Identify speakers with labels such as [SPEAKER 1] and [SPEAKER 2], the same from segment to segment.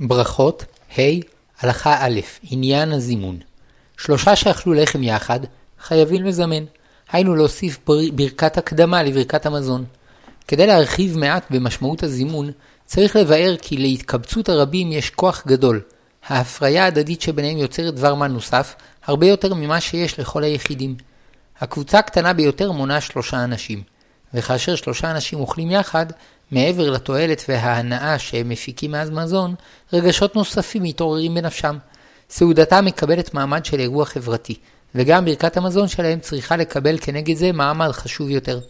[SPEAKER 1] ברכות, ה', הלכה א', עניין הזימון. שלושה שאכלו לחם יחד, חייבים לזמן. היינו להוסיף בר... ברכת הקדמה לברכת המזון. כדי להרחיב מעט במשמעות הזימון, צריך לבאר כי להתקבצות הרבים יש כוח גדול. ההפריה ההדדית שביניהם יוצרת דבר מה נוסף, הרבה יותר ממה שיש לכל היחידים. הקבוצה הקטנה ביותר מונה שלושה אנשים, וכאשר שלושה אנשים אוכלים יחד, מעבר לתועלת וההנאה שהם מפיקים מאז מזון, רגשות נוספים מתעוררים בנפשם. סעודתם מקבלת מעמד של אירוע חברתי, וגם ברכת המזון שלהם צריכה לקבל כנגד זה מעמד חשוב יותר.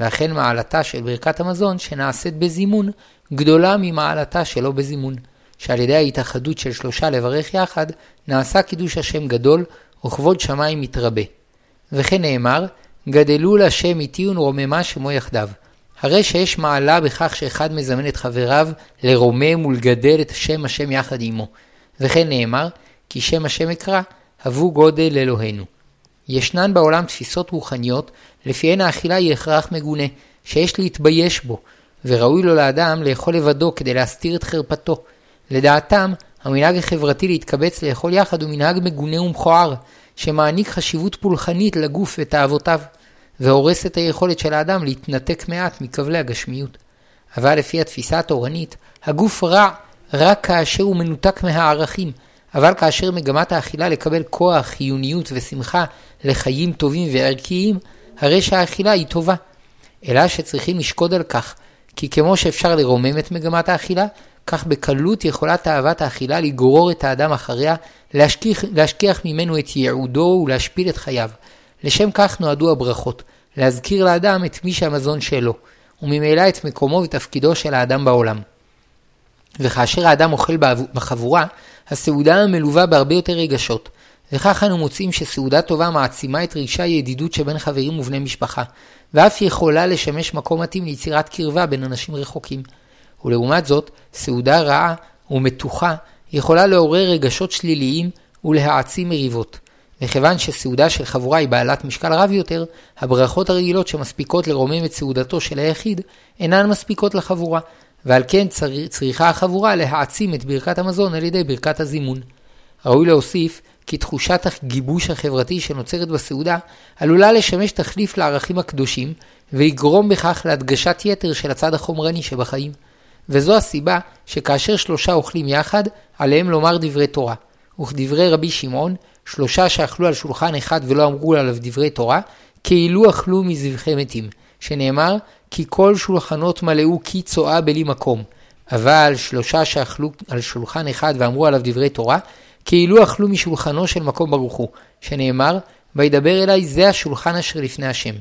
[SPEAKER 1] ואכן מעלתה של ברכת המזון שנעשית בזימון, גדולה ממעלתה שלא בזימון, שעל ידי ההתאחדות של שלושה לברך יחד, נעשה קידוש השם גדול, וכבוד שמיים מתרבה. וכן נאמר, גדלו להשם איתי ונרוממה שמו יחדיו. הרי שיש מעלה בכך שאחד מזמן את חבריו לרומם ולגדל את שם השם יחד עמו. וכן נאמר, כי שם השם אקרא, הבו גודל אלוהינו. ישנן בעולם תפיסות רוחניות, לפיהן האכילה היא הכרח מגונה, שיש להתבייש בו, וראוי לו לאדם לאכול לבדו כדי להסתיר את חרפתו. לדעתם, המנהג החברתי להתקבץ לאכול יחד הוא מנהג מגונה ומכוער, שמעניק חשיבות פולחנית לגוף ותאוותיו. והורס את היכולת של האדם להתנתק מעט מכבלי הגשמיות. אבל לפי התפיסה התורנית, הגוף רע רק כאשר הוא מנותק מהערכים, אבל כאשר מגמת האכילה לקבל כוח, חיוניות ושמחה לחיים טובים וערכיים, הרי שהאכילה היא טובה. אלא שצריכים לשקוד על כך, כי כמו שאפשר לרומם את מגמת האכילה, כך בקלות יכולה תאוות האכילה לגרור את האדם אחריה, להשכיח, להשכיח ממנו את ייעודו ולהשפיל את חייו. לשם כך נועדו הברכות, להזכיר לאדם את מי שהמזון שלו, וממילא את מקומו ותפקידו של האדם בעולם. וכאשר האדם אוכל בחבורה, הסעודה מלווה בהרבה יותר רגשות, וכך אנו מוצאים שסעודה טובה מעצימה את רגשי הידידות שבין חברים ובני משפחה, ואף יכולה לשמש מקום מתאים ליצירת קרבה בין אנשים רחוקים. ולעומת זאת, סעודה רעה ומתוחה יכולה לעורר רגשות שליליים ולהעצים מריבות. וכיוון שסעודה של חבורה היא בעלת משקל רב יותר, הברכות הרגילות שמספיקות לרומם את סעודתו של היחיד, אינן מספיקות לחבורה, ועל כן צריכה החבורה להעצים את ברכת המזון על ידי ברכת הזימון. ראוי להוסיף כי תחושת הגיבוש החברתי שנוצרת בסעודה עלולה לשמש תחליף לערכים הקדושים, ויגרום בכך להדגשת יתר של הצד החומרני שבחיים. וזו הסיבה שכאשר שלושה אוכלים יחד, עליהם לומר דברי תורה. וכדברי רבי שמעון, שלושה שאכלו על שולחן אחד ולא אמרו עליו דברי תורה, כאילו אכלו מזבחי מתים, שנאמר, כי כל שולחנות מלאו כי צואה בלי מקום. אבל שלושה שאכלו על שולחן אחד ואמרו עליו דברי תורה, כאילו אכלו משולחנו של מקום ברוך הוא, שנאמר, וידבר אליי זה השולחן אשר לפני השם.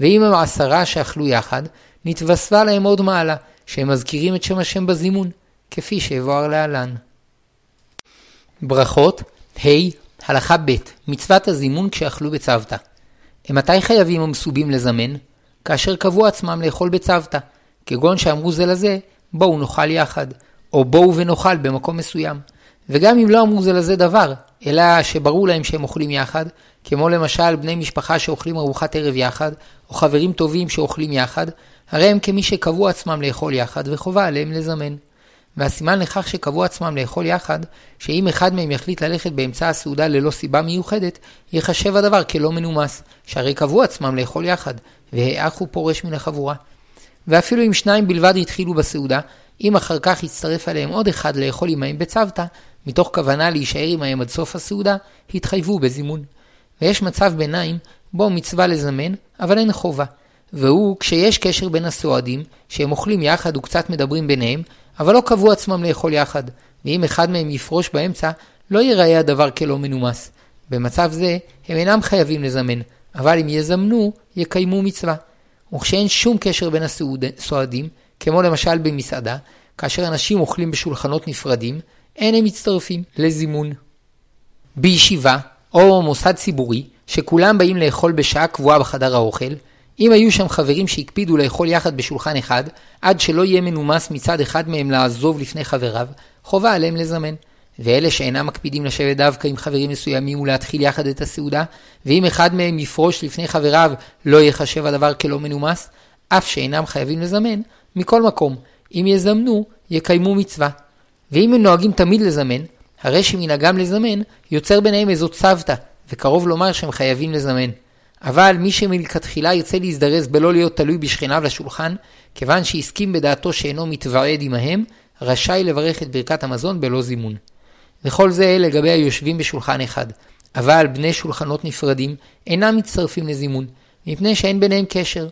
[SPEAKER 1] ואם הם עשרה שאכלו יחד, נתווספה להם עוד מעלה, שהם מזכירים את שם השם בזימון, כפי שיבואר להלן. ברכות, ה' הלכה ב' מצוות הזימון כשאכלו בצוותא. מתי חייבים המסובים לזמן? כאשר קבעו עצמם לאכול בצוותא, כגון שאמרו זה לזה, בואו נאכל יחד, או בואו ונאכל במקום מסוים. וגם אם לא אמרו זה לזה דבר, אלא שברור להם שהם אוכלים יחד, כמו למשל בני משפחה שאוכלים ארוחת ערב יחד, או חברים טובים שאוכלים יחד, הרי הם כמי שקבעו עצמם לאכול יחד, וחובה עליהם לזמן. והסימן לכך שקבעו עצמם לאכול יחד, שאם אחד מהם יחליט ללכת באמצע הסעודה ללא סיבה מיוחדת, ייחשב הדבר כלא מנומס, שהרי קבעו עצמם לאכול יחד, והאח הוא פורש מן החבורה. ואפילו אם שניים בלבד התחילו בסעודה, אם אחר כך יצטרף עליהם עוד אחד לאכול עמהם בצוותא, מתוך כוונה להישאר עמהם עד סוף הסעודה, התחייבו בזימון. ויש מצב ביניים, בו מצווה לזמן, אבל אין חובה. והוא כשיש קשר בין הסועדים, שהם אוכלים יחד וקצת מדברים ביניהם, אבל לא קבעו עצמם לאכול יחד, ואם אחד מהם יפרוש באמצע, לא ייראה הדבר כלא מנומס. במצב זה, הם אינם חייבים לזמן, אבל אם יזמנו, יקיימו מצווה. וכשאין שום קשר בין הסועדים, כמו למשל במסעדה, כאשר אנשים אוכלים בשולחנות נפרדים, אין הם מצטרפים לזימון. בישיבה, או מוסד ציבורי, שכולם באים לאכול בשעה קבועה בחדר האוכל, אם היו שם חברים שהקפידו לאכול יחד בשולחן אחד, עד שלא יהיה מנומס מצד אחד מהם לעזוב לפני חבריו, חובה עליהם לזמן. ואלה שאינם מקפידים לשבת דווקא עם חברים מסוימים ולהתחיל יחד את הסעודה, ואם אחד מהם יפרוש לפני חבריו, לא ייחשב הדבר כלא מנומס, אף שאינם חייבים לזמן, מכל מקום, אם יזמנו, יקיימו מצווה. ואם הם נוהגים תמיד לזמן, הרי שמנהגם לזמן, יוצר ביניהם איזו צוותא, וקרוב לומר שהם חייבים לזמן. אבל מי שמלכתחילה ירצה להזדרז בלא להיות תלוי בשכניו לשולחן, כיוון שהסכים בדעתו שאינו מתוועד עמהם, רשאי לברך את ברכת המזון בלא זימון. וכל זה לגבי היושבים בשולחן אחד. אבל בני שולחנות נפרדים אינם מצטרפים לזימון, מפני שאין ביניהם קשר.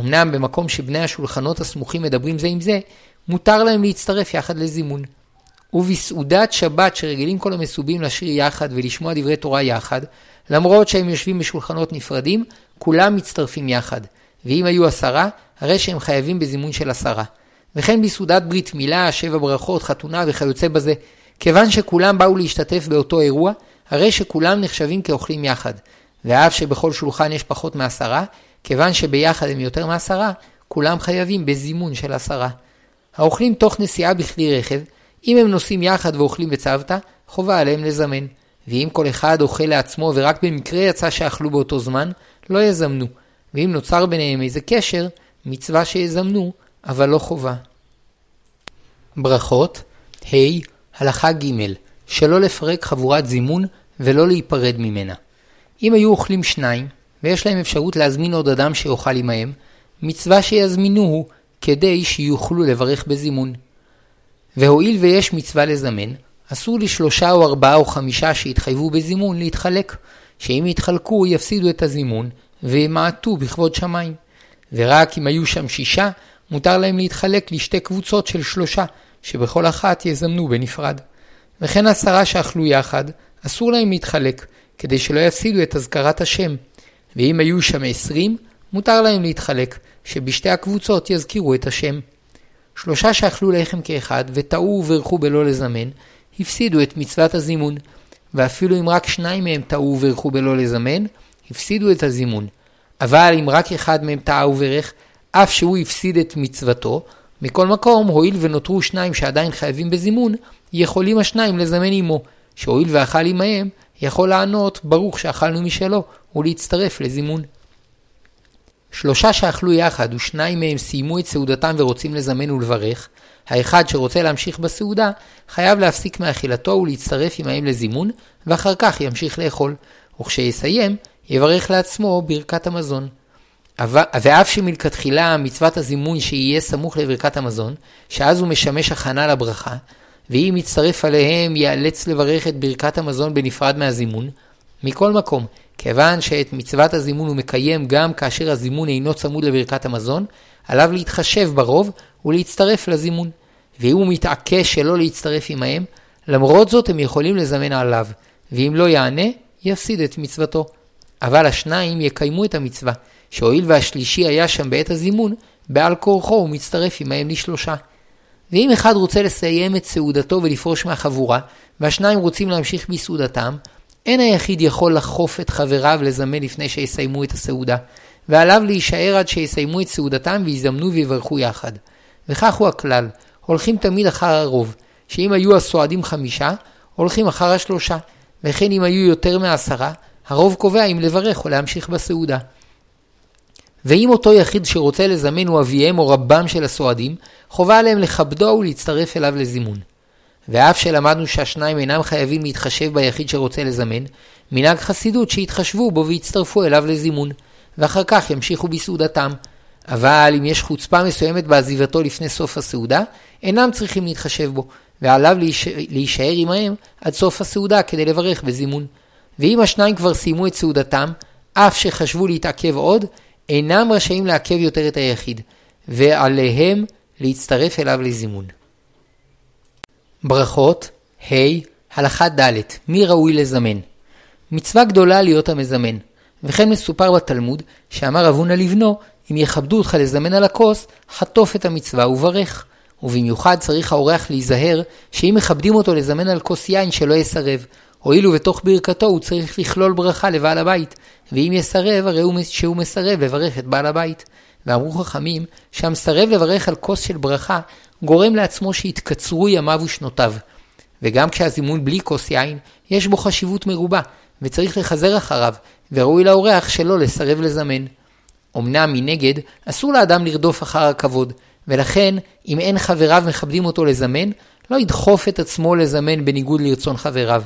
[SPEAKER 1] אמנם במקום שבני השולחנות הסמוכים מדברים זה עם זה, מותר להם להצטרף יחד לזימון. ובסעודת שבת שרגילים כל המסובים לשיר יחד ולשמוע דברי תורה יחד, למרות שהם יושבים בשולחנות נפרדים, כולם מצטרפים יחד. ואם היו עשרה, הרי שהם חייבים בזימון של עשרה. וכן בסעודת ברית מילה, שבע ברכות, חתונה וכיוצא בזה. כיוון שכולם באו להשתתף באותו אירוע, הרי שכולם נחשבים כאוכלים יחד. ואף שבכל שולחן יש פחות מעשרה, כיוון שביחד הם יותר מעשרה, כולם חייבים בזימון של עשרה. האוכלים תוך נסיעה בכלי רכב, אם הם נוסעים יחד ואוכלים בצוותא, חובה עליהם לזמן. ואם כל אחד אוכל לעצמו ורק במקרה יצא שאכלו באותו זמן, לא יזמנו. ואם נוצר ביניהם איזה קשר, מצווה שיזמנו, אבל לא חובה. ברכות ה. Hey, הלכה ג' שלא לפרק חבורת זימון ולא להיפרד ממנה. אם היו אוכלים שניים, ויש להם אפשרות להזמין עוד אדם שיאכל עמהם, מצווה שיזמינוהו כדי שיוכלו לברך בזימון. והואיל ויש מצווה לזמן, אסור לשלושה או ארבעה או חמישה שהתחייבו בזימון להתחלק, שאם יתחלקו יפסידו את הזימון וימעטו בכבוד שמיים. ורק אם היו שם שישה, מותר להם להתחלק לשתי קבוצות של שלושה, שבכל אחת יזמנו בנפרד. וכן עשרה שאכלו יחד, אסור להם להתחלק, כדי שלא יפסידו את אזכרת השם. ואם היו שם עשרים, מותר להם להתחלק, שבשתי הקבוצות יזכירו את השם. שלושה שאכלו לחם כאחד, וטעו וברכו בלא לזמן, הפסידו את מצוות הזימון. ואפילו אם רק שניים מהם טעו וברכו בלא לזמן, הפסידו את הזימון. אבל אם רק אחד מהם טעה וברך, אף שהוא הפסיד את מצוותו, מכל מקום, הואיל ונותרו שניים שעדיין חייבים בזימון, יכולים השניים לזמן עמו, שהואיל ואכל עמהם, יכול לענות ברוך שאכלנו משלו, ולהצטרף לזימון. שלושה שאכלו יחד ושניים מהם סיימו את סעודתם ורוצים לזמן ולברך, האחד שרוצה להמשיך בסעודה, חייב להפסיק מאכילתו ולהצטרף עמהם לזימון, ואחר כך ימשיך לאכול, וכשיסיים, יברך לעצמו ברכת המזון. ואף שמלכתחילה מצוות הזימון שיהיה סמוך לברכת המזון, שאז הוא משמש הכנה לברכה, ואם יצטרף עליהם ייאלץ לברך את ברכת המזון בנפרד מהזימון. מכל מקום, כיוון שאת מצוות הזימון הוא מקיים גם כאשר הזימון אינו צמוד לברכת המזון, עליו להתחשב ברוב ולהצטרף לזימון. ואם הוא מתעקש שלא להצטרף עמהם, למרות זאת הם יכולים לזמן עליו, ואם לא יענה, יפסיד את מצוותו. אבל השניים יקיימו את המצווה, שהואיל והשלישי היה שם בעת הזימון, בעל כורחו הוא מצטרף עמהם לשלושה. ואם אחד רוצה לסיים את סעודתו ולפרוש מהחבורה, והשניים רוצים להמשיך בסעודתם, אין היחיד יכול לחוף את חבריו לזמן לפני שיסיימו את הסעודה, ועליו להישאר עד שיסיימו את סעודתם ויזמנו ויברכו יחד. וכך הוא הכלל, הולכים תמיד אחר הרוב, שאם היו הסועדים חמישה, הולכים אחר השלושה, וכן אם היו יותר מעשרה, הרוב קובע אם לברך או להמשיך בסעודה. ואם אותו יחיד שרוצה לזמן הוא אביהם או רבם של הסועדים, חובה עליהם לכבדו ולהצטרף אליו לזימון. ואף שלמדנו שהשניים אינם חייבים להתחשב ביחיד שרוצה לזמן, מנהג חסידות שיתחשבו בו ויצטרפו אליו לזימון, ואחר כך ימשיכו בסעודתם. אבל אם יש חוצפה מסוימת בעזיבתו לפני סוף הסעודה, אינם צריכים להתחשב בו, ועליו להישאר עמהם עד סוף הסעודה כדי לברך בזימון. ואם השניים כבר סיימו את סעודתם, אף שחשבו להתעכב עוד, אינם רשאים לעכב יותר את היחיד, ועליהם להצטרף אליו לזימון. ברכות, ה. Hey, הלכה ד' מי ראוי לזמן? מצווה גדולה להיות המזמן, וכן מסופר בתלמוד שאמר אבונה לבנו, אם יכבדו אותך לזמן על הכוס, חטוף את המצווה וברך. ובמיוחד צריך האורח להיזהר שאם מכבדים אותו לזמן על כוס יין שלא יסרב, הואיל ובתוך ברכתו הוא צריך לכלול ברכה לבעל הבית, ואם יסרב הרי הוא שהוא מסרב לברך את בעל הבית. ואמרו חכמים שהמסרב לברך על כוס של ברכה גורם לעצמו שיתקצרו ימיו ושנותיו. וגם כשהזימון בלי כוס יין, יש בו חשיבות מרובה, וצריך לחזר אחריו, וראוי לאורח שלא לסרב לזמן. אמנם מנגד, אסור לאדם לרדוף אחר הכבוד, ולכן, אם אין חבריו מכבדים אותו לזמן, לא ידחוף את עצמו לזמן בניגוד לרצון חבריו.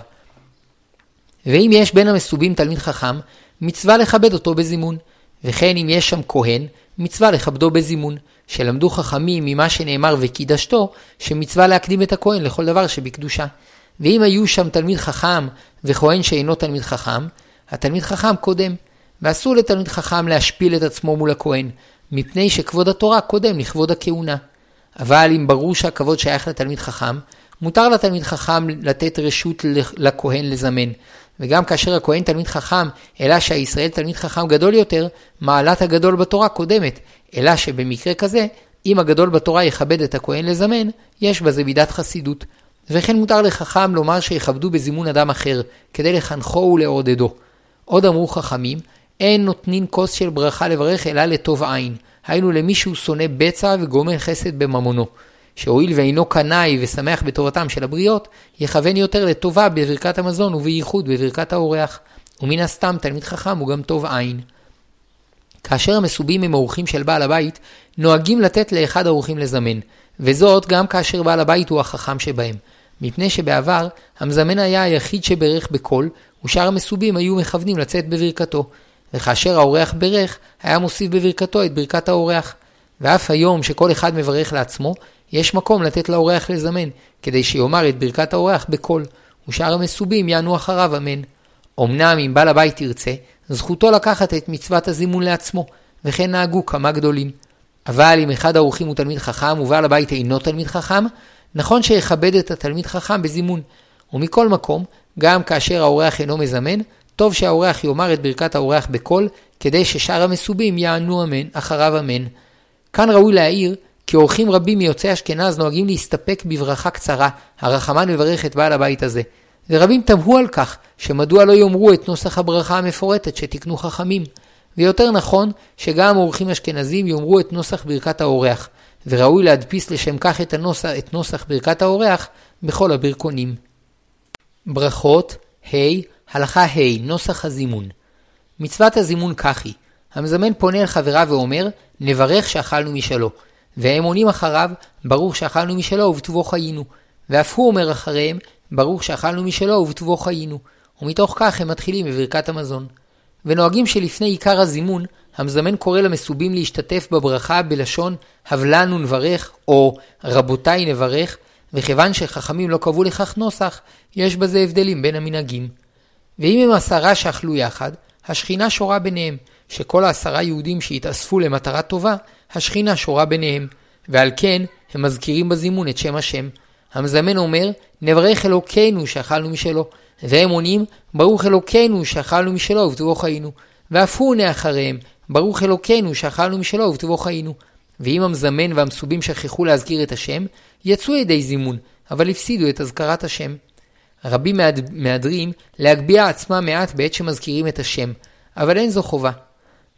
[SPEAKER 1] ואם יש בין המסובים תלמיד חכם, מצווה לכבד אותו בזימון. וכן אם יש שם כהן, מצווה לכבדו בזימון. שלמדו חכמים ממה שנאמר וקידשתו, שמצווה להקדים את הכהן לכל דבר שבקדושה. ואם היו שם תלמיד חכם וכהן שאינו תלמיד חכם, התלמיד חכם קודם. ואסור לתלמיד חכם להשפיל את עצמו מול הכהן, מפני שכבוד התורה קודם לכבוד הכהונה. אבל אם ברור שהכבוד שייך לתלמיד חכם, מותר לתלמיד חכם לתת רשות לכהן לזמן. וגם כאשר הכהן תלמיד חכם, אלא שהישראל תלמיד חכם גדול יותר, מעלת הגדול בתורה קודמת. אלא שבמקרה כזה, אם הגדול בתורה יכבד את הכהן לזמן, יש בזה מידת חסידות. וכן מותר לחכם לומר שיכבדו בזימון אדם אחר, כדי לחנכו ולעודדו. עוד אמרו חכמים, אין נותנין כוס של ברכה לברך אלא לטוב עין, היינו למי שהוא שונא בצע וגומר חסד בממונו. שהואיל ואינו קנאי ושמח בטובתם של הבריות, יכוון יותר לטובה בברכת המזון ובייחוד בברכת האורח. ומן הסתם תלמיד חכם הוא גם טוב עין. כאשר המסובים הם אורחים של בעל הבית, נוהגים לתת לאחד האורחים לזמן, וזאת גם כאשר בעל הבית הוא החכם שבהם. מפני שבעבר, המזמן היה היחיד שברך בקול, ושאר המסובים היו מכוונים לצאת בברכתו. וכאשר האורח ברך, היה מוסיף בברכתו את ברכת האורח. ואף היום שכל אחד מברך לעצמו, יש מקום לתת לאורח לזמן, כדי שיאמר את ברכת האורח בקול, ושאר המסובים יענו אחריו אמן. אמנם אם בעל הבית ירצה, זכותו לקחת את מצוות הזימון לעצמו, וכן נהגו כמה גדולים. אבל אם אחד האורחים הוא תלמיד חכם ובעל הבית אינו תלמיד חכם, נכון שיכבד את התלמיד חכם בזימון. ומכל מקום, גם כאשר האורח אינו מזמן, טוב שהאורח יאמר את ברכת האורח בקול, כדי ששאר המסובים יענו אמן, אחריו אמן. כאן ראוי להעיר, כי אורחים רבים מיוצאי אשכנז נוהגים להסתפק בברכה קצרה, הרחמן מברך את בעל הבית הזה. ורבים תמהו על כך, שמדוע לא יאמרו את נוסח הברכה המפורטת שתיקנו חכמים. ויותר נכון, שגם אורחים אשכנזים יאמרו את נוסח ברכת האורח, וראוי להדפיס לשם כך את, הנוסח, את נוסח ברכת האורח בכל הברכונים. ברכות, ה', הלכה ה', נוסח הזימון. מצוות הזימון כך היא, המזמן פונה אל חבריו ואומר, נברך שאכלנו משלו. והם עונים אחריו, ברוך שאכלנו משלו ובטובו חיינו. ואף הוא אומר אחריהם, ברוך שאכלנו משלו ובטובו חיינו. ומתוך כך הם מתחילים בברכת המזון. ונוהגים שלפני עיקר הזימון, המזמן קורא למסובים להשתתף בברכה בלשון הבלנו נברך או רבותיי נברך, וכיוון שחכמים לא קבעו לכך נוסח, יש בזה הבדלים בין המנהגים. ואם הם עשרה שאכלו יחד, השכינה שורה ביניהם, שכל העשרה יהודים שהתאספו למטרה טובה, השכינה שורה ביניהם, ועל כן הם מזכירים בזימון את שם השם. המזמן אומר, נברך אלוקינו שאכלנו משלו, והם עונים, ברוך אלוקינו שאכלנו משלו ובטובו חיינו. ואף הוא עונה אחריהם, ברוך אלוקינו שאכלנו משלו ובטובו חיינו. ואם המזמן והמסובים שכחו להזכיר את השם, יצאו ידי זימון, אבל הפסידו את אזכרת השם. רבים מהדרים להגביה עצמם מעט בעת שמזכירים את השם, אבל אין זו חובה.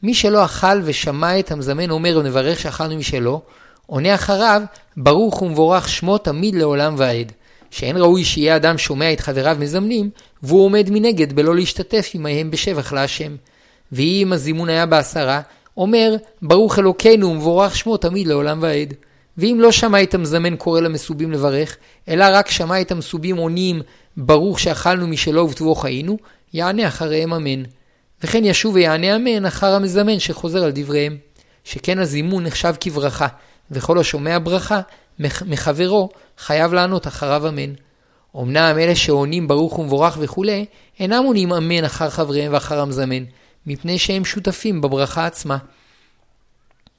[SPEAKER 1] מי שלא אכל ושמע את המזמן אומר ונברך שאכלנו משלו, עונה אחריו, ברוך ומבורך שמו תמיד לעולם ועד. שאין ראוי שיהיה אדם שומע את חבריו מזמנים, והוא עומד מנגד בלא להשתתף עמהם בשבח להשם. ואם הזימון היה בעשרה, אומר, ברוך אלוקינו ומבורך שמו תמיד לעולם ועד. ואם לא שמע את המזמן קורא למסובים לברך, אלא רק שמע את המסובים עונים, ברוך שאכלנו משלו ובטובו חיינו, יענה אחריהם אמן. וכן ישוב ויענה אמן אחר המזמן שחוזר על דבריהם. שכן הזימון נחשב כברכה, וכל השומע ברכה מחברו חייב לענות אחריו אמן. אמנם אלה שעונים ברוך ומבורך וכולי, אינם עונים אמן אחר חבריהם ואחר המזמן, מפני שהם שותפים בברכה עצמה.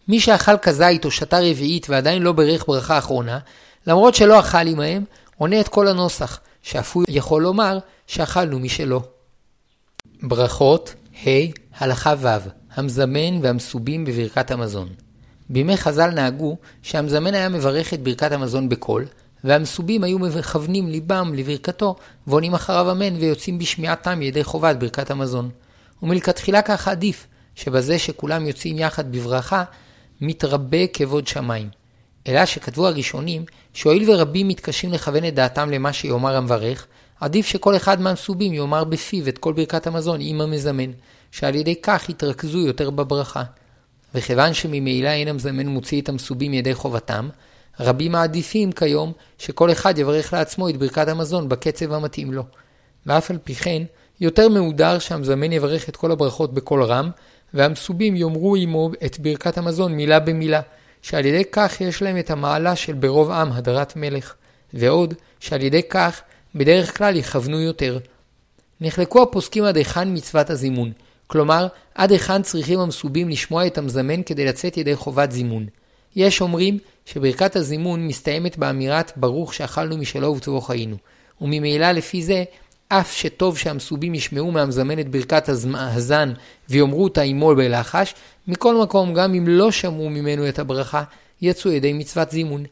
[SPEAKER 1] מי שאכל כזית או שתה רביעית ועדיין לא ברך ברכה אחרונה, למרות שלא אכל עמהם, עונה את כל הנוסח, שאף הוא יכול לומר שאכלנו משלו. ברכות ה' הלכה ו' המזמן והמסובים בברכת המזון. בימי חז"ל נהגו שהמזמן היה מברך את ברכת המזון בקול, והמסובים היו מכוונים ליבם לברכתו, ועונים אחריו אמן ויוצאים בשמיעתם ידי חובת ברכת המזון. ומלכתחילה כך עדיף, שבזה שכולם יוצאים יחד בברכה, מתרבה כבוד שמיים. אלא שכתבו הראשונים, שהואיל ורבים מתקשים לכוון את דעתם למה שיאמר המברך, עדיף שכל אחד מהמסובים יאמר בפיו את כל ברכת המזון עם המזמן, שעל ידי כך יתרכזו יותר בברכה. וכיוון שממילא אין המזמן מוציא את המסובים ידי חובתם, רבים מעדיפים כיום שכל אחד יברך לעצמו את ברכת המזון בקצב המתאים לו. ואף על פי כן, יותר מהודר שהמזמן יברך את כל הברכות בקול רם, והמסובים יאמרו עמו את ברכת המזון מילה במילה, שעל ידי כך יש להם את המעלה של ברוב עם הדרת מלך, ועוד שעל ידי כך בדרך כלל יכוונו יותר. נחלקו הפוסקים עד היכן מצוות הזימון, כלומר, עד היכן צריכים המסובים לשמוע את המזמן כדי לצאת ידי חובת זימון. יש אומרים שברכת הזימון מסתיימת באמירת ברוך שאכלנו משלו ובטובו חיינו, וממילא לפי זה, אף שטוב שהמסובים ישמעו מהמזמן את ברכת הזן ויאמרו אותה עמו בלחש, מכל מקום, גם אם לא שמעו ממנו את הברכה, יצאו ידי מצוות זימון.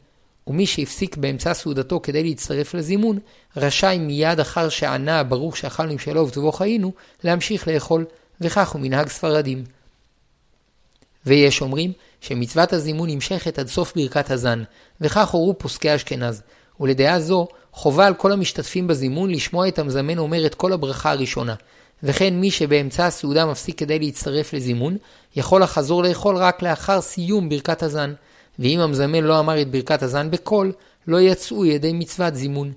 [SPEAKER 1] ומי שהפסיק באמצע סעודתו כדי להצטרף לזימון, רשאי מיד אחר שענה ברוך שאכלנו משלו ובטובו חיינו, להמשיך לאכול, וכך הוא מנהג ספרדים. ויש אומרים שמצוות הזימון נמשכת עד סוף ברכת הזן, וכך הורו פוסקי אשכנז. ולדעה זו, חובה על כל המשתתפים בזימון לשמוע את המזמן אומר את כל הברכה הראשונה. וכן מי שבאמצע הסעודה מפסיק כדי להצטרף לזימון, יכול לחזור לאכול רק לאחר סיום ברכת הזן. ואם המזמן לא אמר את ברכת הזן בקול, לא יצאו ידי מצוות זימון.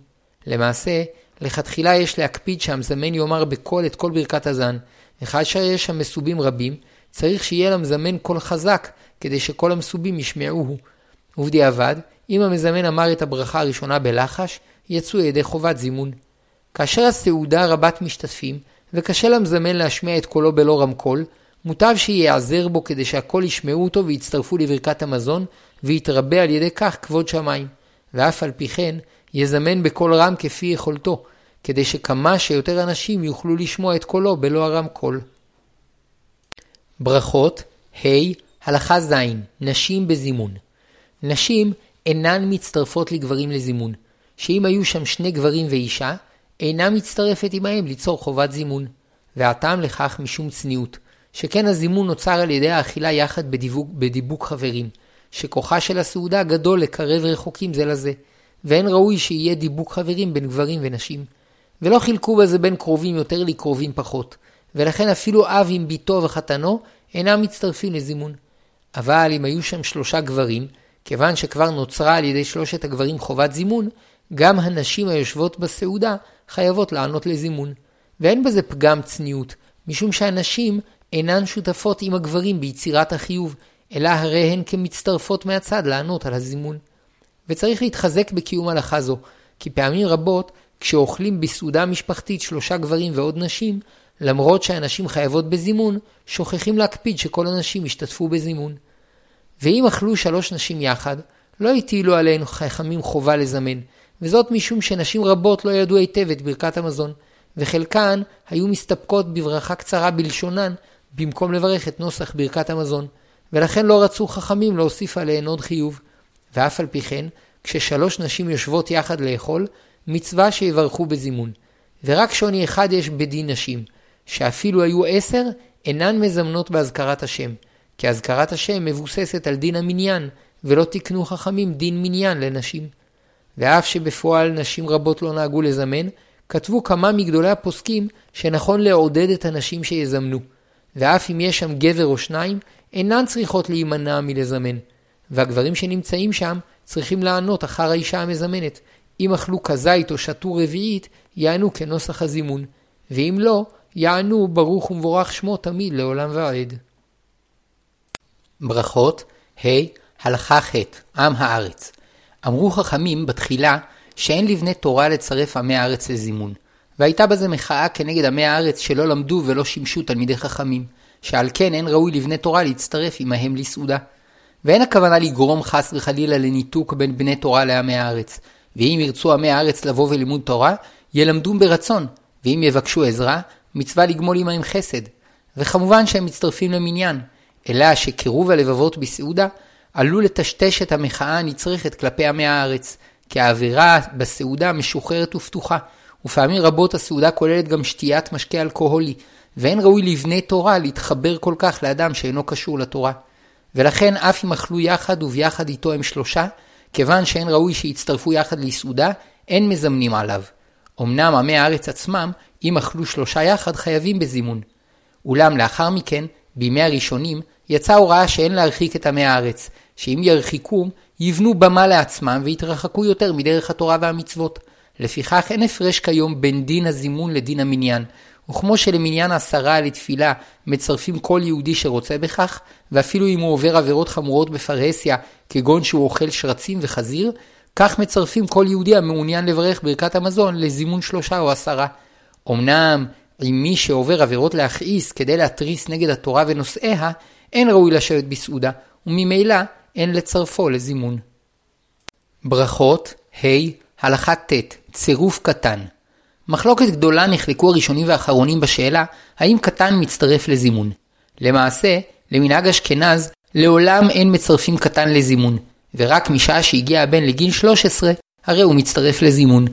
[SPEAKER 1] למעשה, לכתחילה יש להקפיד שהמזמן יאמר בקול את כל ברכת הזן, וכאשר יש שם מסובים רבים, צריך שיהיה למזמן קול חזק, כדי שכל המסובים ישמעוהו. ובדיעבד, אם המזמן אמר את הברכה הראשונה בלחש, יצאו ידי חובת זימון. כאשר הסעודה רבת משתתפים, וקשה למזמן להשמיע את קולו בלא רמקול, מוטב שיעזר בו כדי שהכל ישמעו אותו ויצטרפו לברכת המזון, ויתרבה על ידי כך כבוד שמיים. ואף על פי כן, יזמן בקול רם כפי יכולתו, כדי שכמה שיותר אנשים יוכלו לשמוע את קולו בלא הרמקול. ברכות, ה' הלכה ז' נשים בזימון. נשים אינן מצטרפות לגברים לזימון, שאם היו שם שני גברים ואישה, אינה מצטרפת עמהם ליצור חובת זימון. והטעם לכך משום צניעות, שכן הזימון נוצר על ידי האכילה יחד בדיבוק, בדיבוק חברים, שכוחה של הסעודה גדול לקרב רחוקים זה לזה, ואין ראוי שיהיה דיבוק חברים בין גברים ונשים. ולא חילקו בזה בין קרובים יותר לקרובים פחות, ולכן אפילו אב עם ביתו וחתנו אינם מצטרפים לזימון. אבל אם היו שם שלושה גברים, כיוון שכבר נוצרה על ידי שלושת הגברים חובת זימון, גם הנשים היושבות בסעודה חייבות לענות לזימון. ואין בזה פגם צניעות, משום שהנשים אינן שותפות עם הגברים ביצירת החיוב, אלא הרי הן כמצטרפות מהצד לענות על הזימון. וצריך להתחזק בקיום הלכה זו, כי פעמים רבות, כשאוכלים בסעודה משפחתית שלושה גברים ועוד נשים, למרות שהנשים חייבות בזימון, שוכחים להקפיד שכל הנשים ישתתפו בזימון. ואם אכלו שלוש נשים יחד, לא הטילו עליהן חכמים חובה לזמן, וזאת משום שנשים רבות לא ידעו היטב את ברכת המזון, וחלקן היו מסתפקות בברכה קצרה בלשונן, במקום לברך את נוסח ברכת המזון, ולכן לא רצו חכמים להוסיף עליהן עוד חיוב. ואף על פי כן, כששלוש נשים יושבות יחד לאכול, מצווה שיברכו בזימון. ורק שוני אחד יש בדין נשים, שאפילו היו עשר, אינן מזמנות באזכרת השם, כי אזכרת השם מבוססת על דין המניין, ולא תקנו חכמים דין מניין לנשים. ואף שבפועל נשים רבות לא נהגו לזמן, כתבו כמה מגדולי הפוסקים שנכון לעודד את הנשים שיזמנו. ואף אם יש שם גבר או שניים, אינן צריכות להימנע מלזמן. והגברים שנמצאים שם צריכים לענות אחר האישה המזמנת. אם אכלו כזית או שתו רביעית, יענו כנוסח הזימון. ואם לא, יענו ברוך ומבורך שמו תמיד לעולם ועד. ברכות, ה' הלכה ח' עם הארץ. אמרו חכמים בתחילה שאין לבני תורה לצרף עמי הארץ לזימון, והייתה בזה מחאה כנגד עמי הארץ שלא למדו ולא שימשו תלמידי חכמים, שעל כן אין ראוי לבני תורה להצטרף עמהם לסעודה. ואין הכוונה לגרום חס וחלילה לניתוק בין בני תורה לעמי הארץ, ואם ירצו עמי הארץ לבוא ולימוד תורה, ילמדום ברצון, ואם יבקשו עזרה, מצווה לגמול עמהם חסד. וכמובן שהם מצטרפים למניין, אלא שקירוב הלבבות בסעודה עלול לטשטש את המחאה הנצרכת כלפי עמי הארץ, כי האווירה בסעודה משוחררת ופתוחה, ופעמים רבות הסעודה כוללת גם שתיית משקה אלכוהולי, ואין ראוי לבני תורה להתחבר כל כך לאדם שאינו קשור לתורה. ולכן אף אם אכלו יחד וביחד איתו הם שלושה, כיוון שאין ראוי שיצטרפו יחד לסעודה, אין מזמנים עליו. אמנם עמי הארץ עצמם, אם אכלו שלושה יחד, חייבים בזימון. אולם לאחר מכן, בימי הראשונים, יצאה הוראה שאין להרחיק את עמי הארץ, שאם ירחיקום, יבנו במה לעצמם ויתרחקו יותר מדרך התורה והמצוות. לפיכך אין הפרש כיום בין דין הזימון לדין המניין, וכמו שלמניין עשרה לתפילה מצרפים כל יהודי שרוצה בכך, ואפילו אם הוא עובר עבירות חמורות בפרהסיה, כגון שהוא אוכל שרצים וחזיר, כך מצרפים כל יהודי המעוניין לברך ברכת המזון לזימון שלושה או עשרה. אמנם, עם מי שעובר עבירות להכעיס כדי להתריס נגד התורה ונושאיה, אין ראוי לשבת בסעודה, וממילא אין לצרפו לזימון. ברכות, ה', הלכה ט', צירוף קטן. מחלוקת גדולה נחלקו הראשונים והאחרונים בשאלה האם קטן מצטרף לזימון. למעשה, למנהג אשכנז, לעולם אין מצרפים קטן לזימון, ורק משעה שהגיע הבן לגיל 13, הרי הוא מצטרף לזימון.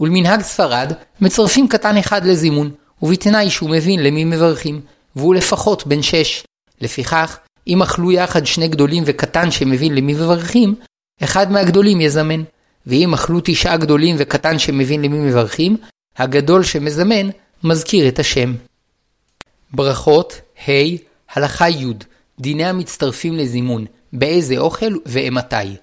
[SPEAKER 1] ולמנהג ספרד, מצרפים קטן אחד לזימון, ובתנאי שהוא מבין למי מברכים, והוא לפחות בן 6. לפיכך, אם אכלו יחד שני גדולים וקטן שמבין למי מברכים, אחד מהגדולים יזמן. ואם אכלו תשעה גדולים וקטן שמבין למי מברכים, הגדול שמזמן מזכיר את השם. ברכות, ה', הלכה י', דיני המצטרפים לזימון, באיזה אוכל ואימתי.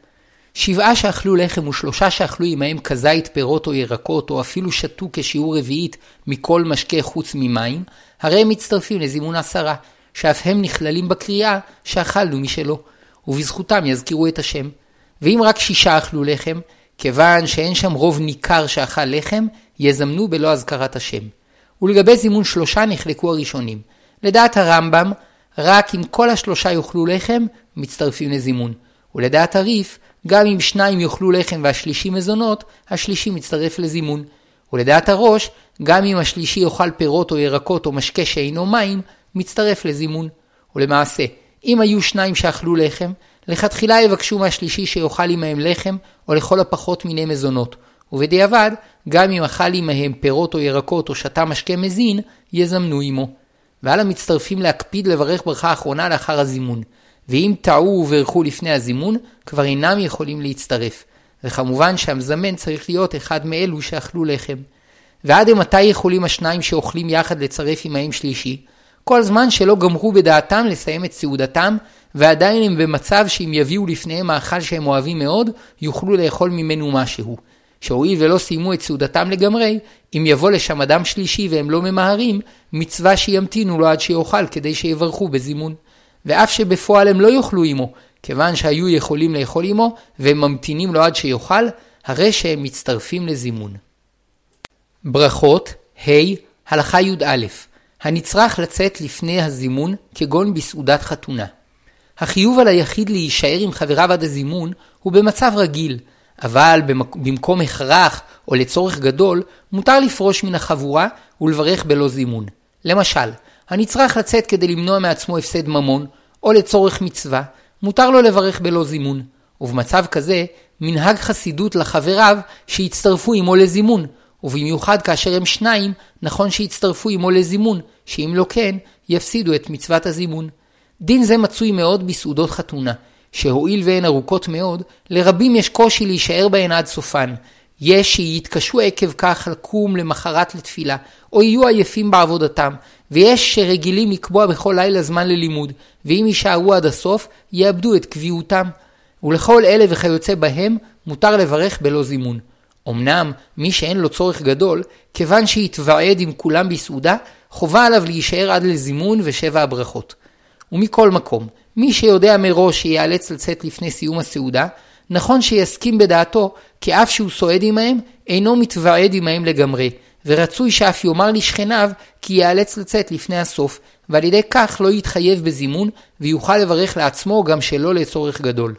[SPEAKER 1] שבעה שאכלו לחם ושלושה שאכלו עמהם כזית פירות או ירקות, או אפילו שתו כשיעור רביעית מכל משקה חוץ ממים, הרי הם מצטרפים לזימון עשרה, שאף הם נכללים בקריאה שאכלנו משלו, ובזכותם יזכירו את השם. ואם רק שישה אכלו לחם, כיוון שאין שם רוב ניכר שאכל לחם, יזמנו בלא אזכרת השם. ולגבי זימון שלושה נחלקו הראשונים. לדעת הרמב"ם, רק אם כל השלושה יאכלו לחם, מצטרפים לזימון. ולדעת הריף, גם אם שניים יאכלו לחם והשלישי מזונות, השלישי מצטרף לזימון. ולדעת הראש, גם אם השלישי יאכל פירות או ירקות או משקה שאינו מים, מצטרף לזימון. ולמעשה, אם היו שניים שאכלו לחם, לכתחילה יבקשו מהשלישי שיאכל עמהם לחם, או לכל הפחות מיני מזונות. ובדיעבד, גם אם אכל עמהם פירות או ירקות או שתה משקה מזין, יזמנו עמו. ועל המצטרפים להקפיד לברך ברכה אחרונה לאחר הזימון. ואם טעו וברכו לפני הזימון, כבר אינם יכולים להצטרף. וכמובן שהמזמן צריך להיות אחד מאלו שאכלו לחם. ועד אימתי יכולים השניים שאוכלים יחד לצרף עמהם שלישי? כל זמן שלא גמרו בדעתם לסיים את סעודתם, ועדיין הם במצב שאם יביאו לפניהם מאכל שהם אוהבים מאוד, יוכלו לאכול ממנו משהו. שהואיל ולא סיימו את סעודתם לגמרי, אם יבוא לשם אדם שלישי והם לא ממהרים, מצווה שימתינו לו עד שיאכל כדי שיברכו בזימון. ואף שבפועל הם לא יאכלו עמו, כיוון שהיו יכולים לאכול עמו, והם ממתינים לו עד שיאכל, הרי שהם מצטרפים לזימון. ברכות, ה', הלכה י"א, הנצרך לצאת לפני הזימון, כגון בסעודת חתונה. החיוב על היחיד להישאר עם חבריו עד הזימון הוא במצב רגיל, אבל במקום הכרח או לצורך גדול, מותר לפרוש מן החבורה ולברך בלא זימון. למשל, הנצרך לצאת כדי למנוע מעצמו הפסד ממון, או לצורך מצווה, מותר לו לברך בלא זימון. ובמצב כזה, מנהג חסידות לחבריו שיצטרפו עמו לזימון, ובמיוחד כאשר הם שניים, נכון שיצטרפו עמו לזימון, שאם לא כן, יפסידו את מצוות הזימון. דין זה מצוי מאוד בסעודות חתונה, שהואיל והן ארוכות מאוד, לרבים יש קושי להישאר בהן עד סופן. יש שיתקשו עקב כך לקום למחרת לתפילה, או יהיו עייפים בעבודתם, ויש שרגילים לקבוע בכל לילה זמן ללימוד, ואם יישארו עד הסוף, יאבדו את קביעותם. ולכל אלה וכיוצא בהם, מותר לברך בלא זימון. אמנם, מי שאין לו צורך גדול, כיוון שיתוועד עם כולם בסעודה, חובה עליו להישאר עד לזימון ושבע הברכות. ומכל מקום, מי שיודע מראש שיאלץ לצאת לפני סיום הסעודה, נכון שיסכים בדעתו, כי אף שהוא סועד עמהם, אינו מתוועד עמהם לגמרי, ורצוי שאף יאמר לשכניו כי ייאלץ לצאת לפני הסוף, ועל ידי כך לא יתחייב בזימון, ויוכל לברך לעצמו גם שלא לצורך גדול.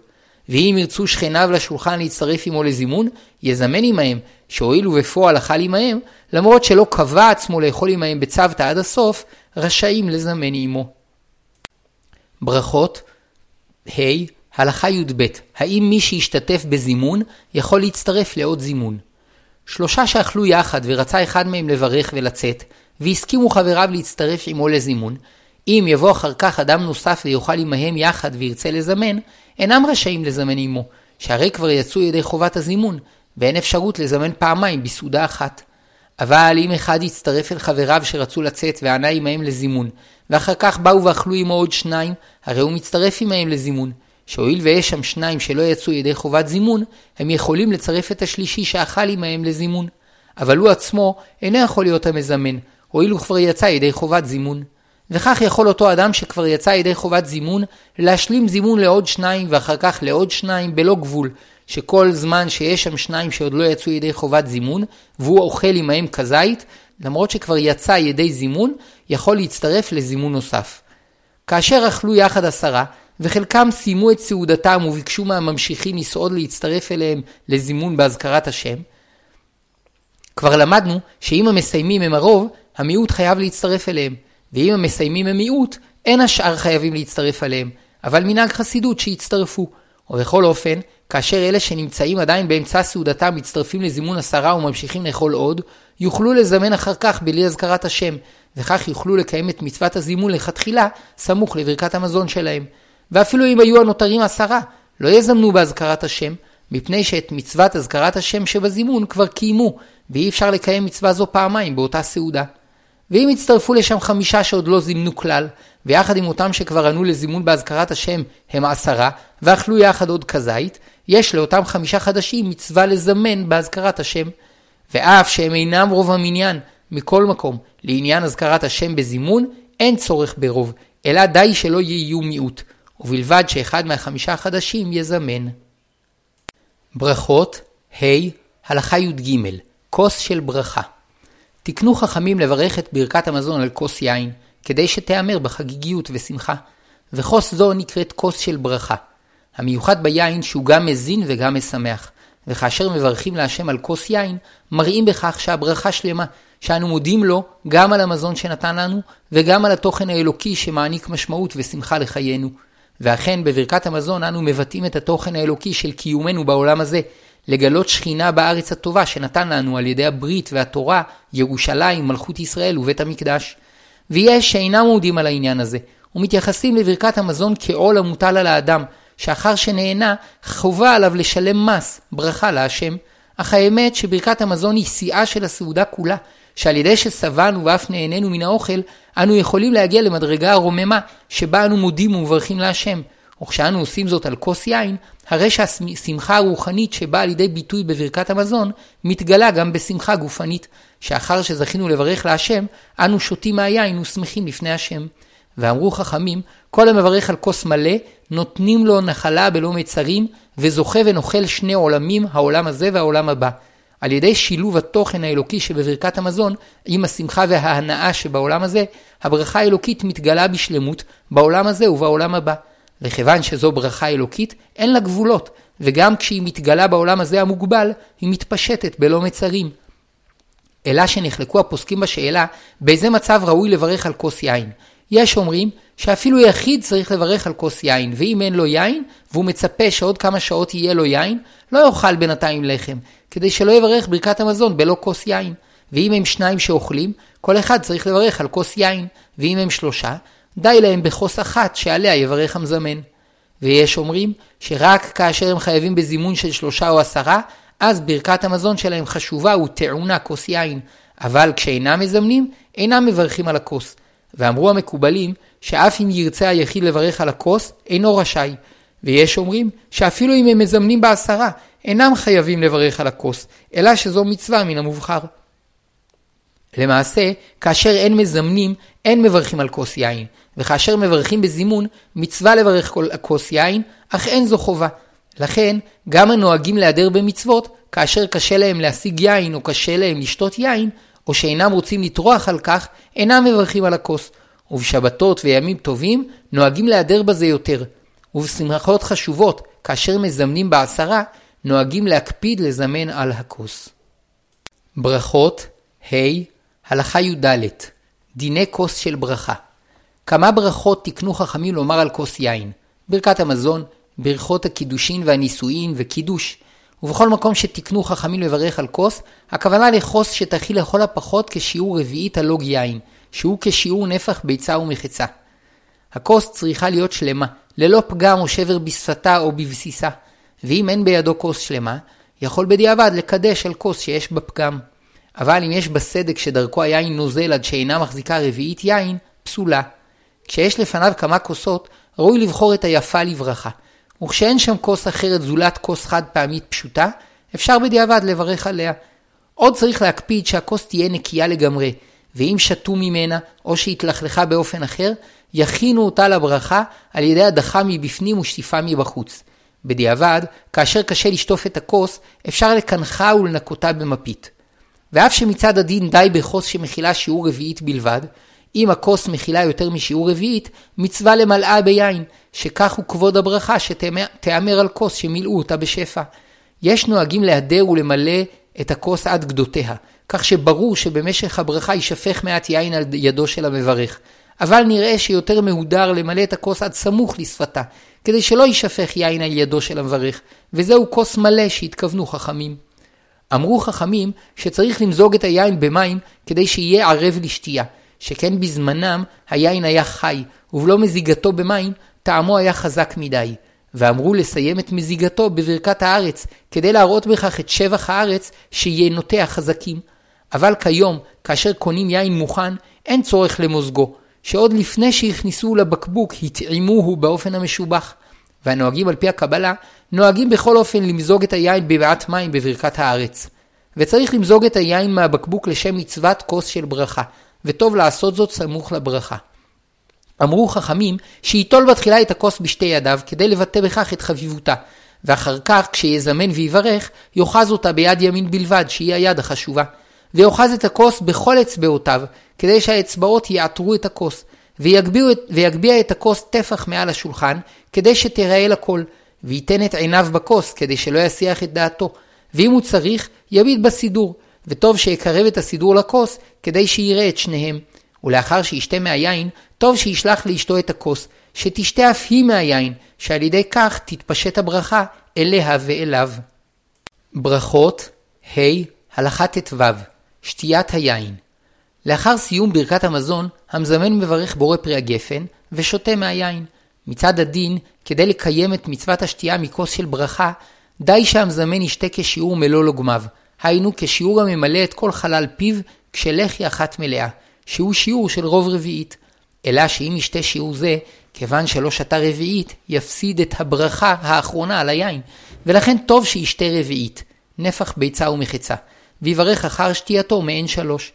[SPEAKER 1] ואם ירצו שכניו לשולחן להצטרף עמו לזימון, יזמן עמהם, שהואיל ובפועל אכל עמהם, למרות שלא קבע עצמו לאכול עמהם בצוותא עד הסוף, רשאים לזמן עמו. ברכות, ה', הלכה י"ב, האם מי שהשתתף בזימון יכול להצטרף לעוד זימון? שלושה שאכלו יחד ורצה אחד מהם לברך ולצאת, והסכימו חבריו להצטרף עמו לזימון, אם יבוא אחר כך אדם נוסף ויאכל עמהם יחד וירצה לזמן, אינם רשאים לזמן עמו, שהרי כבר יצאו ידי חובת הזימון, ואין אפשרות לזמן פעמיים בסעודה אחת. אבל אם אחד יצטרף אל חבריו שרצו לצאת וענה עמהם לזימון, ואחר כך באו ואכלו עמו עוד שניים, הרי הוא מצטרף עמהם לזימון, שהואיל ויש שם שניים שלא יצאו ידי חובת זימון, הם יכולים לצרף את השלישי שאכל עמהם לזימון. אבל הוא עצמו אינו יכול להיות המזמן, הואיל הוא כבר יצא ידי חובת זימון. וכך יכול אותו אדם שכבר יצא ידי חובת זימון, להשלים זימון לעוד שניים ואחר כך לעוד שניים בלא גבול, שכל זמן שיש שם שניים שעוד לא יצאו ידי חובת זימון, והוא אוכל עמהם כזית, למרות שכבר יצא ידי זימון, יכול להצטרף לזימון נוסף. כאשר אכלו יחד עשרה, וחלקם סיימו את סעודתם וביקשו מהממשיכים לסעוד להצטרף אליהם לזימון באזכרת השם, כבר למדנו שאם המסיימים הם הרוב, המיעוט חייב להצטרף אליהם, ואם המסיימים הם מיעוט, אין השאר חייבים להצטרף אליהם, אבל מנהג חסידות שיצטרפו. ובכל אופן, כאשר אלה שנמצאים עדיין באמצע סעודתם מצטרפים לזימון עשרה וממשיכים לאכול עוד, יוכלו לזמן אחר כך בלי אזכרת השם, וכך יוכלו לקיים את מצוות הזימון לכתחילה, סמוך לברכת המזון שלהם. ואפילו אם היו הנותרים עשרה, לא יזמנו באזכרת השם, מפני שאת מצוות אזכרת השם שבזימון כבר קיימו, ואי אפשר לקיים מצווה זו פעמיים באותה סעודה. ואם יצטרפו לשם חמישה שעוד לא זימנו כלל, ויחד עם אותם שכבר ענו לזימון באזכרת השם הם עשרה, ואכלו יחד עוד כזית, יש לאותם חמישה חדשים מצווה לזמן באזכרת השם. ואף שהם אינם רוב המניין, מכל מקום, לעניין אזכרת השם בזימון, אין צורך ברוב, אלא די שלא יהיו מיעוט, ובלבד שאחד מהחמישה החדשים יזמן. ברכות, ה' הלכה י"ג, כוס של ברכה. תקנו חכמים לברך את ברכת המזון על כוס יין, כדי שתיאמר בחגיגיות ושמחה, וכוס זו נקראת כוס של ברכה. המיוחד ביין שהוא גם מזין וגם משמח, וכאשר מברכים להשם על כוס יין, מראים בכך שהברכה שלמה, שאנו מודים לו גם על המזון שנתן לנו, וגם על התוכן האלוקי שמעניק משמעות ושמחה לחיינו. ואכן בברכת המזון אנו מבטאים את התוכן האלוקי של קיומנו בעולם הזה, לגלות שכינה בארץ הטובה שנתן לנו על ידי הברית והתורה, ירושלים, מלכות ישראל ובית המקדש. ויש שאינם עומדים על העניין הזה, ומתייחסים לברכת המזון כעול המוטל על האדם, שאחר שנהנה, חובה עליו לשלם מס, ברכה להשם. אך האמת שברכת המזון היא שיאה של הסעודה כולה, שעל ידי ששבענו ואף נהנינו מן האוכל, אנו יכולים להגיע למדרגה הרוממה, שבה אנו מודים ומברכים להשם. וכשאנו עושים זאת על כוס יין, הרי שהשמחה הרוחנית שבאה לידי ביטוי בברכת המזון, מתגלה גם בשמחה גופנית, שאחר שזכינו לברך להשם, אנו שותים מהיין ושמחים לפני השם. ואמרו חכמים, כל המברך על כוס מלא, נותנים לו נחלה בלא מצרים, וזוכה ונוכל שני עולמים, העולם הזה והעולם הבא. על ידי שילוב התוכן האלוקי שבברכת המזון עם השמחה וההנאה שבעולם הזה, הברכה האלוקית מתגלה בשלמות בעולם הזה ובעולם הבא. וכיוון שזו ברכה אלוקית, אין לה גבולות, וגם כשהיא מתגלה בעולם הזה המוגבל, היא מתפשטת בלא מצרים. אלא שנחלקו הפוסקים בשאלה באיזה מצב ראוי לברך על כוס יין. יש אומרים שאפילו יחיד צריך לברך על כוס יין, ואם אין לו יין, והוא מצפה שעוד כמה שעות יהיה לו יין, לא יאכל בינתיים לחם, כדי שלא יברך ברכת המזון בלא כוס יין. ואם הם שניים שאוכלים, כל אחד צריך לברך על כוס יין, ואם הם שלושה, די להם בכוס אחת שעליה יברך המזמן. ויש אומרים שרק כאשר הם חייבים בזימון של שלושה או עשרה, אז ברכת המזון שלהם חשובה וטעונה כוס יין, אבל כשאינם מזמנים, אינם מברכים על הכוס. ואמרו המקובלים שאף אם ירצה היחיד לברך על הכוס, אינו רשאי. ויש אומרים שאפילו אם הם מזמנים בעשרה, אינם חייבים לברך על הכוס, אלא שזו מצווה מן המובחר. למעשה, כאשר אין מזמנים, אין מברכים על כוס יין, וכאשר מברכים בזימון, מצווה לברך כל כוס יין, אך אין זו חובה. לכן, גם הנוהגים להיעדר במצוות, כאשר קשה להם להשיג יין או קשה להם לשתות יין, או שאינם רוצים לטרוח על כך, אינם מברכים על הכוס. ובשבתות וימים טובים, נוהגים להיעדר בזה יותר. ובשמחות חשובות, כאשר מזמנים בעשרה, נוהגים להקפיד לזמן על הכוס. ברכות, ה' הלכה י"ד דיני כוס של ברכה. כמה ברכות תקנו חכמים לומר על כוס יין. ברכת המזון, ברכות הקידושין והנישואין וקידוש. ובכל מקום שתקנו חכמים לברך על כוס, הכוונה לכוס שתכיל לכל הפחות כשיעור רביעית הלוג יין, שהוא כשיעור נפח ביצה ומחצה. הכוס צריכה להיות שלמה, ללא פגם או שבר בשפתה או בבסיסה, ואם אין בידו כוס שלמה, יכול בדיעבד לקדש על כוס שיש בה פגם. אבל אם יש בה סדק שדרכו היין נוזל עד שאינה מחזיקה רביעית יין, פסולה. כשיש לפניו כמה כוסות, ראוי לבחור את היפה לברכה, וכשאין שם כוס אחרת זולת כוס חד פעמית פשוטה, אפשר בדיעבד לברך עליה. עוד צריך להקפיד שהכוס תהיה נקייה לגמרי, ואם שתו ממנה או שהתלכלכה באופן אחר, יכינו אותה לברכה על ידי הדחה מבפנים ושטיפה מבחוץ. בדיעבד, כאשר קשה לשטוף את הכוס, אפשר לקנחה ולנקותה במפית. ואף שמצד הדין די בכוס שמכילה שיעור רביעית בלבד, אם הכוס מכילה יותר משיעור רביעית, מצווה למלאה ביין, שכך הוא כבוד הברכה שתיאמר על כוס שמילאו אותה בשפע. יש נוהגים להדר ולמלא את הכוס עד גדותיה, כך שברור שבמשך הברכה יישפך מעט יין על ידו של המברך. אבל נראה שיותר מהודר למלא את הכוס עד סמוך לשפתה, כדי שלא יישפך יין על ידו של המברך, וזהו כוס מלא שהתכוונו חכמים. אמרו חכמים שצריך למזוג את היין במים כדי שיהיה ערב לשתייה, שכן בזמנם היין היה חי, ובלא מזיגתו במים, טעמו היה חזק מדי. ואמרו לסיים את מזיגתו בברכת הארץ, כדי להראות בכך את שבח הארץ שיינותיה חזקים. אבל כיום, כאשר קונים יין מוכן, אין צורך למוזגו, שעוד לפני שהכניסו לבקבוק התעימוהו באופן המשובח. והנוהגים על פי הקבלה, נוהגים בכל אופן למזוג את היין בבעט מים בברכת הארץ. וצריך למזוג את היין מהבקבוק לשם מצוות כוס של ברכה, וטוב לעשות זאת סמוך לברכה. אמרו חכמים שייטול בתחילה את הכוס בשתי ידיו כדי לבטא בכך את חביבותה, ואחר כך כשיזמן ויברך, יאחז אותה ביד ימין בלבד, שהיא היד החשובה. ויאחז את הכוס בכל אצבעותיו, כדי שהאצבעות יעטרו את הכוס, ויגביה את, הכוס טפח מעל השולחן, כדי שתיראה לכל, וייתן את עיניו בכוס, כדי שלא יסיח את דעתו, ואם הוא צריך, יביט בסידור, וטוב שיקרב את הסידור לכוס, כדי שיראה את שניהם. ולאחר שישתה מהיין, טוב שישלח לאשתו את הכוס, שתשתה אף היא מהיין, שעל ידי כך תתפשט הברכה אליה ואליו. ברכות, ה' הלכה ט"ו שתיית היין לאחר סיום ברכת המזון, המזמן מברך בורא פרי הגפן, ושותה מהיין. מצד הדין, כדי לקיים את מצוות השתייה מכוס של ברכה, די שהמזמן ישתה כשיעור מלוא לוגמיו, היינו כשיעור הממלא את כל חלל פיו כשלחי אחת מלאה, שהוא שיעור של רוב רביעית. אלא שאם ישתה שיעור זה, כיוון שלא שתה רביעית, יפסיד את הברכה האחרונה על היין, ולכן טוב שישתה רביעית, נפח ביצה ומחצה, ויברך אחר שתייתו מעין שלוש.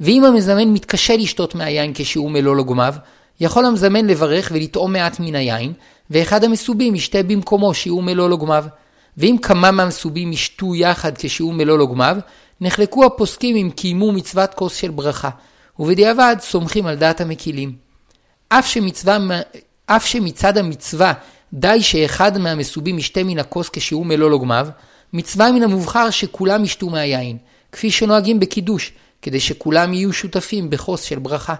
[SPEAKER 1] ואם המזמן מתקשה לשתות מהיין כשהוא מלוא לוגמיו, יכול המזמן לברך ולטעום מעט מן היין, ואחד המסובים ישתה במקומו שיעור מלוא לוגמיו. ואם כמה מהמסובים ישתו יחד כשהוא מלוא לוגמיו, נחלקו הפוסקים אם קיימו מצוות כוס של ברכה, ובדיעבד סומכים על דעת המקילים. אף, שמצווה, אף שמצד המצווה די שאחד מהמסובים ישתה מן הכוס כשהוא מלוא לוגמיו, מצווה מן המובחר שכולם ישתו מהיין, כפי שנוהגים בקידוש, כדי שכולם יהיו שותפים בכוס של ברכה.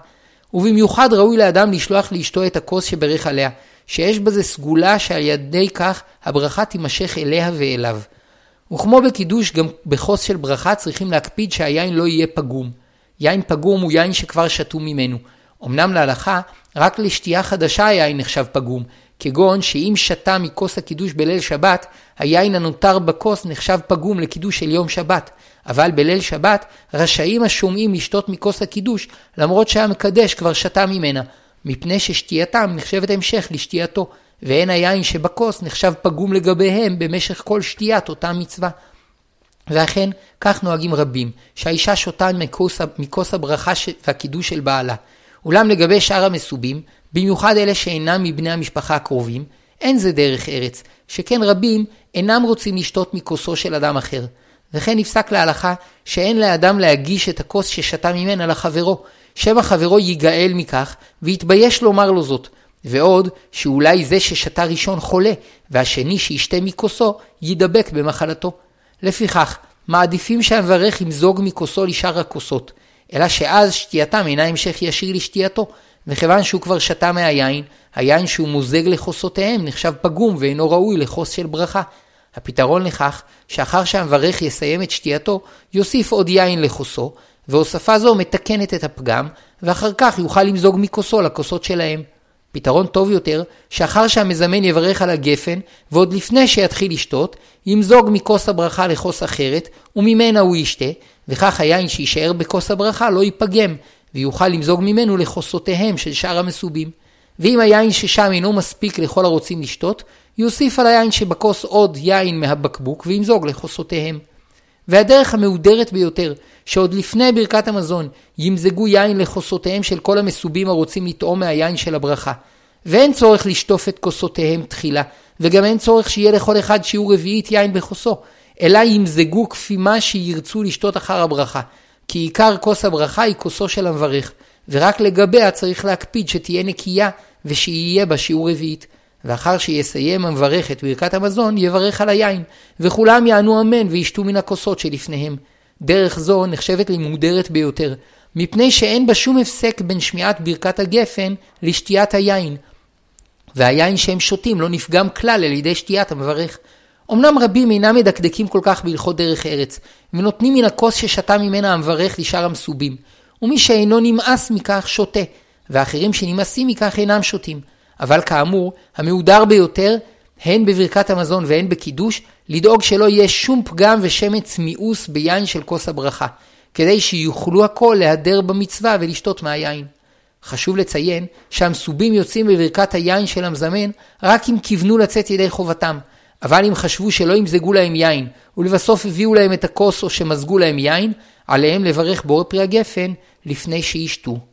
[SPEAKER 1] ובמיוחד ראוי לאדם לשלוח לאשתו את הכוס שברך עליה, שיש בזה סגולה שעל ידי כך הברכה תימשך אליה ואליו. וכמו בקידוש, גם בכוס של ברכה צריכים להקפיד שהיין לא יהיה פגום. יין פגום הוא יין שכבר שתו ממנו. אמנם להלכה, רק לשתייה חדשה היין נחשב פגום, כגון שאם שתה מכוס הקידוש בליל שבת, היין הנותר בכוס נחשב פגום לקידוש של יום שבת, אבל בליל שבת רשאים השומעים לשתות מכוס הקידוש, למרות שהמקדש כבר שתה ממנה, מפני ששתייתם נחשבת המשך לשתייתו, ואין היין שבכוס נחשב פגום לגביהם במשך כל שתיית אותה מצווה. ואכן, כך נוהגים רבים, שהאישה שותה מכוס, מכוס הברכה והקידוש של בעלה. אולם לגבי שאר המסובים, במיוחד אלה שאינם מבני המשפחה הקרובים, אין זה דרך ארץ, שכן רבים אינם רוצים לשתות מכוסו של אדם אחר. וכן נפסק להלכה שאין לאדם להגיש את הכוס ששתה ממנה לחברו, שמא חברו ייגאל מכך, ויתבייש לומר לו זאת. ועוד, שאולי זה ששתה ראשון חולה, והשני שישתה מכוסו, יידבק במחלתו. לפיכך, מעדיפים שהמברך ימזוג מכוסו לשאר הכוסות, אלא שאז שתייתם אינה המשך ישיר לשתייתו, וכיוון שהוא כבר שתה מהיין, היין שהוא מוזג לכוסותיהם נחשב פגום ואינו ראוי לכוס של ברכה. הפתרון לכך, שאחר שהמברך יסיים את שתייתו, יוסיף עוד יין לכוסו, והוספה זו מתקנת את הפגם, ואחר כך יוכל למזוג מכוסו לכוסות שלהם. פתרון טוב יותר, שאחר שהמזמן יברך על הגפן, ועוד לפני שיתחיל לשתות, ימזוג מכוס הברכה לכוס אחרת, וממנה הוא ישתה, וכך היין שיישאר בכוס הברכה לא ייפגם, ויוכל למזוג ממנו לכוסותיהם של שאר המסובים. ואם היין ששם אינו מספיק לכל הרוצים לשתות, יוסיף על היין שבכוס עוד יין מהבקבוק וימזוג לכוסותיהם. והדרך המהודרת ביותר, שעוד לפני ברכת המזון ימזגו יין לכוסותיהם של כל המסובים הרוצים לטעום מהיין של הברכה. ואין צורך לשטוף את כוסותיהם תחילה, וגם אין צורך שיהיה לכל אחד שיעור רביעית יין בכוסו, אלא ימזגו כפי מה שירצו לשתות אחר הברכה. כי עיקר כוס הברכה היא כוסו של המברך, ורק לגביה צריך להקפיד שתהיה נקייה ושיהיה בה שיעור רביעית. ואחר שיסיים המברך את ברכת המזון, יברך על היין, וכולם יענו אמן וישתו מן הכוסות שלפניהם. דרך זו נחשבת למודרת ביותר, מפני שאין בה שום הפסק בין שמיעת ברכת הגפן לשתיית היין. והיין שהם שותים לא נפגם כלל על ידי שתיית המברך. אמנם רבים אינם מדקדקים כל כך בהלכות דרך ארץ, ונותנים מן הכוס ששתה ממנה המברך לשאר המסובים. ומי שאינו נמאס מכך שותה, ואחרים שנמאסים מכך אינם שותים. אבל כאמור, המהודר ביותר, הן בברכת המזון והן בקידוש, לדאוג שלא יהיה שום פגם ושמץ מיאוס ביין של כוס הברכה, כדי שיוכלו הכל להדר במצווה ולשתות מהיין. חשוב לציין שהמסובים יוצאים בברכת היין של המזמן רק אם כיוונו לצאת ידי חובתם, אבל אם חשבו שלא ימזגו להם יין, ולבסוף הביאו להם את הכוס או שמזגו להם יין, עליהם לברך בורא פרי הגפן לפני שישתו.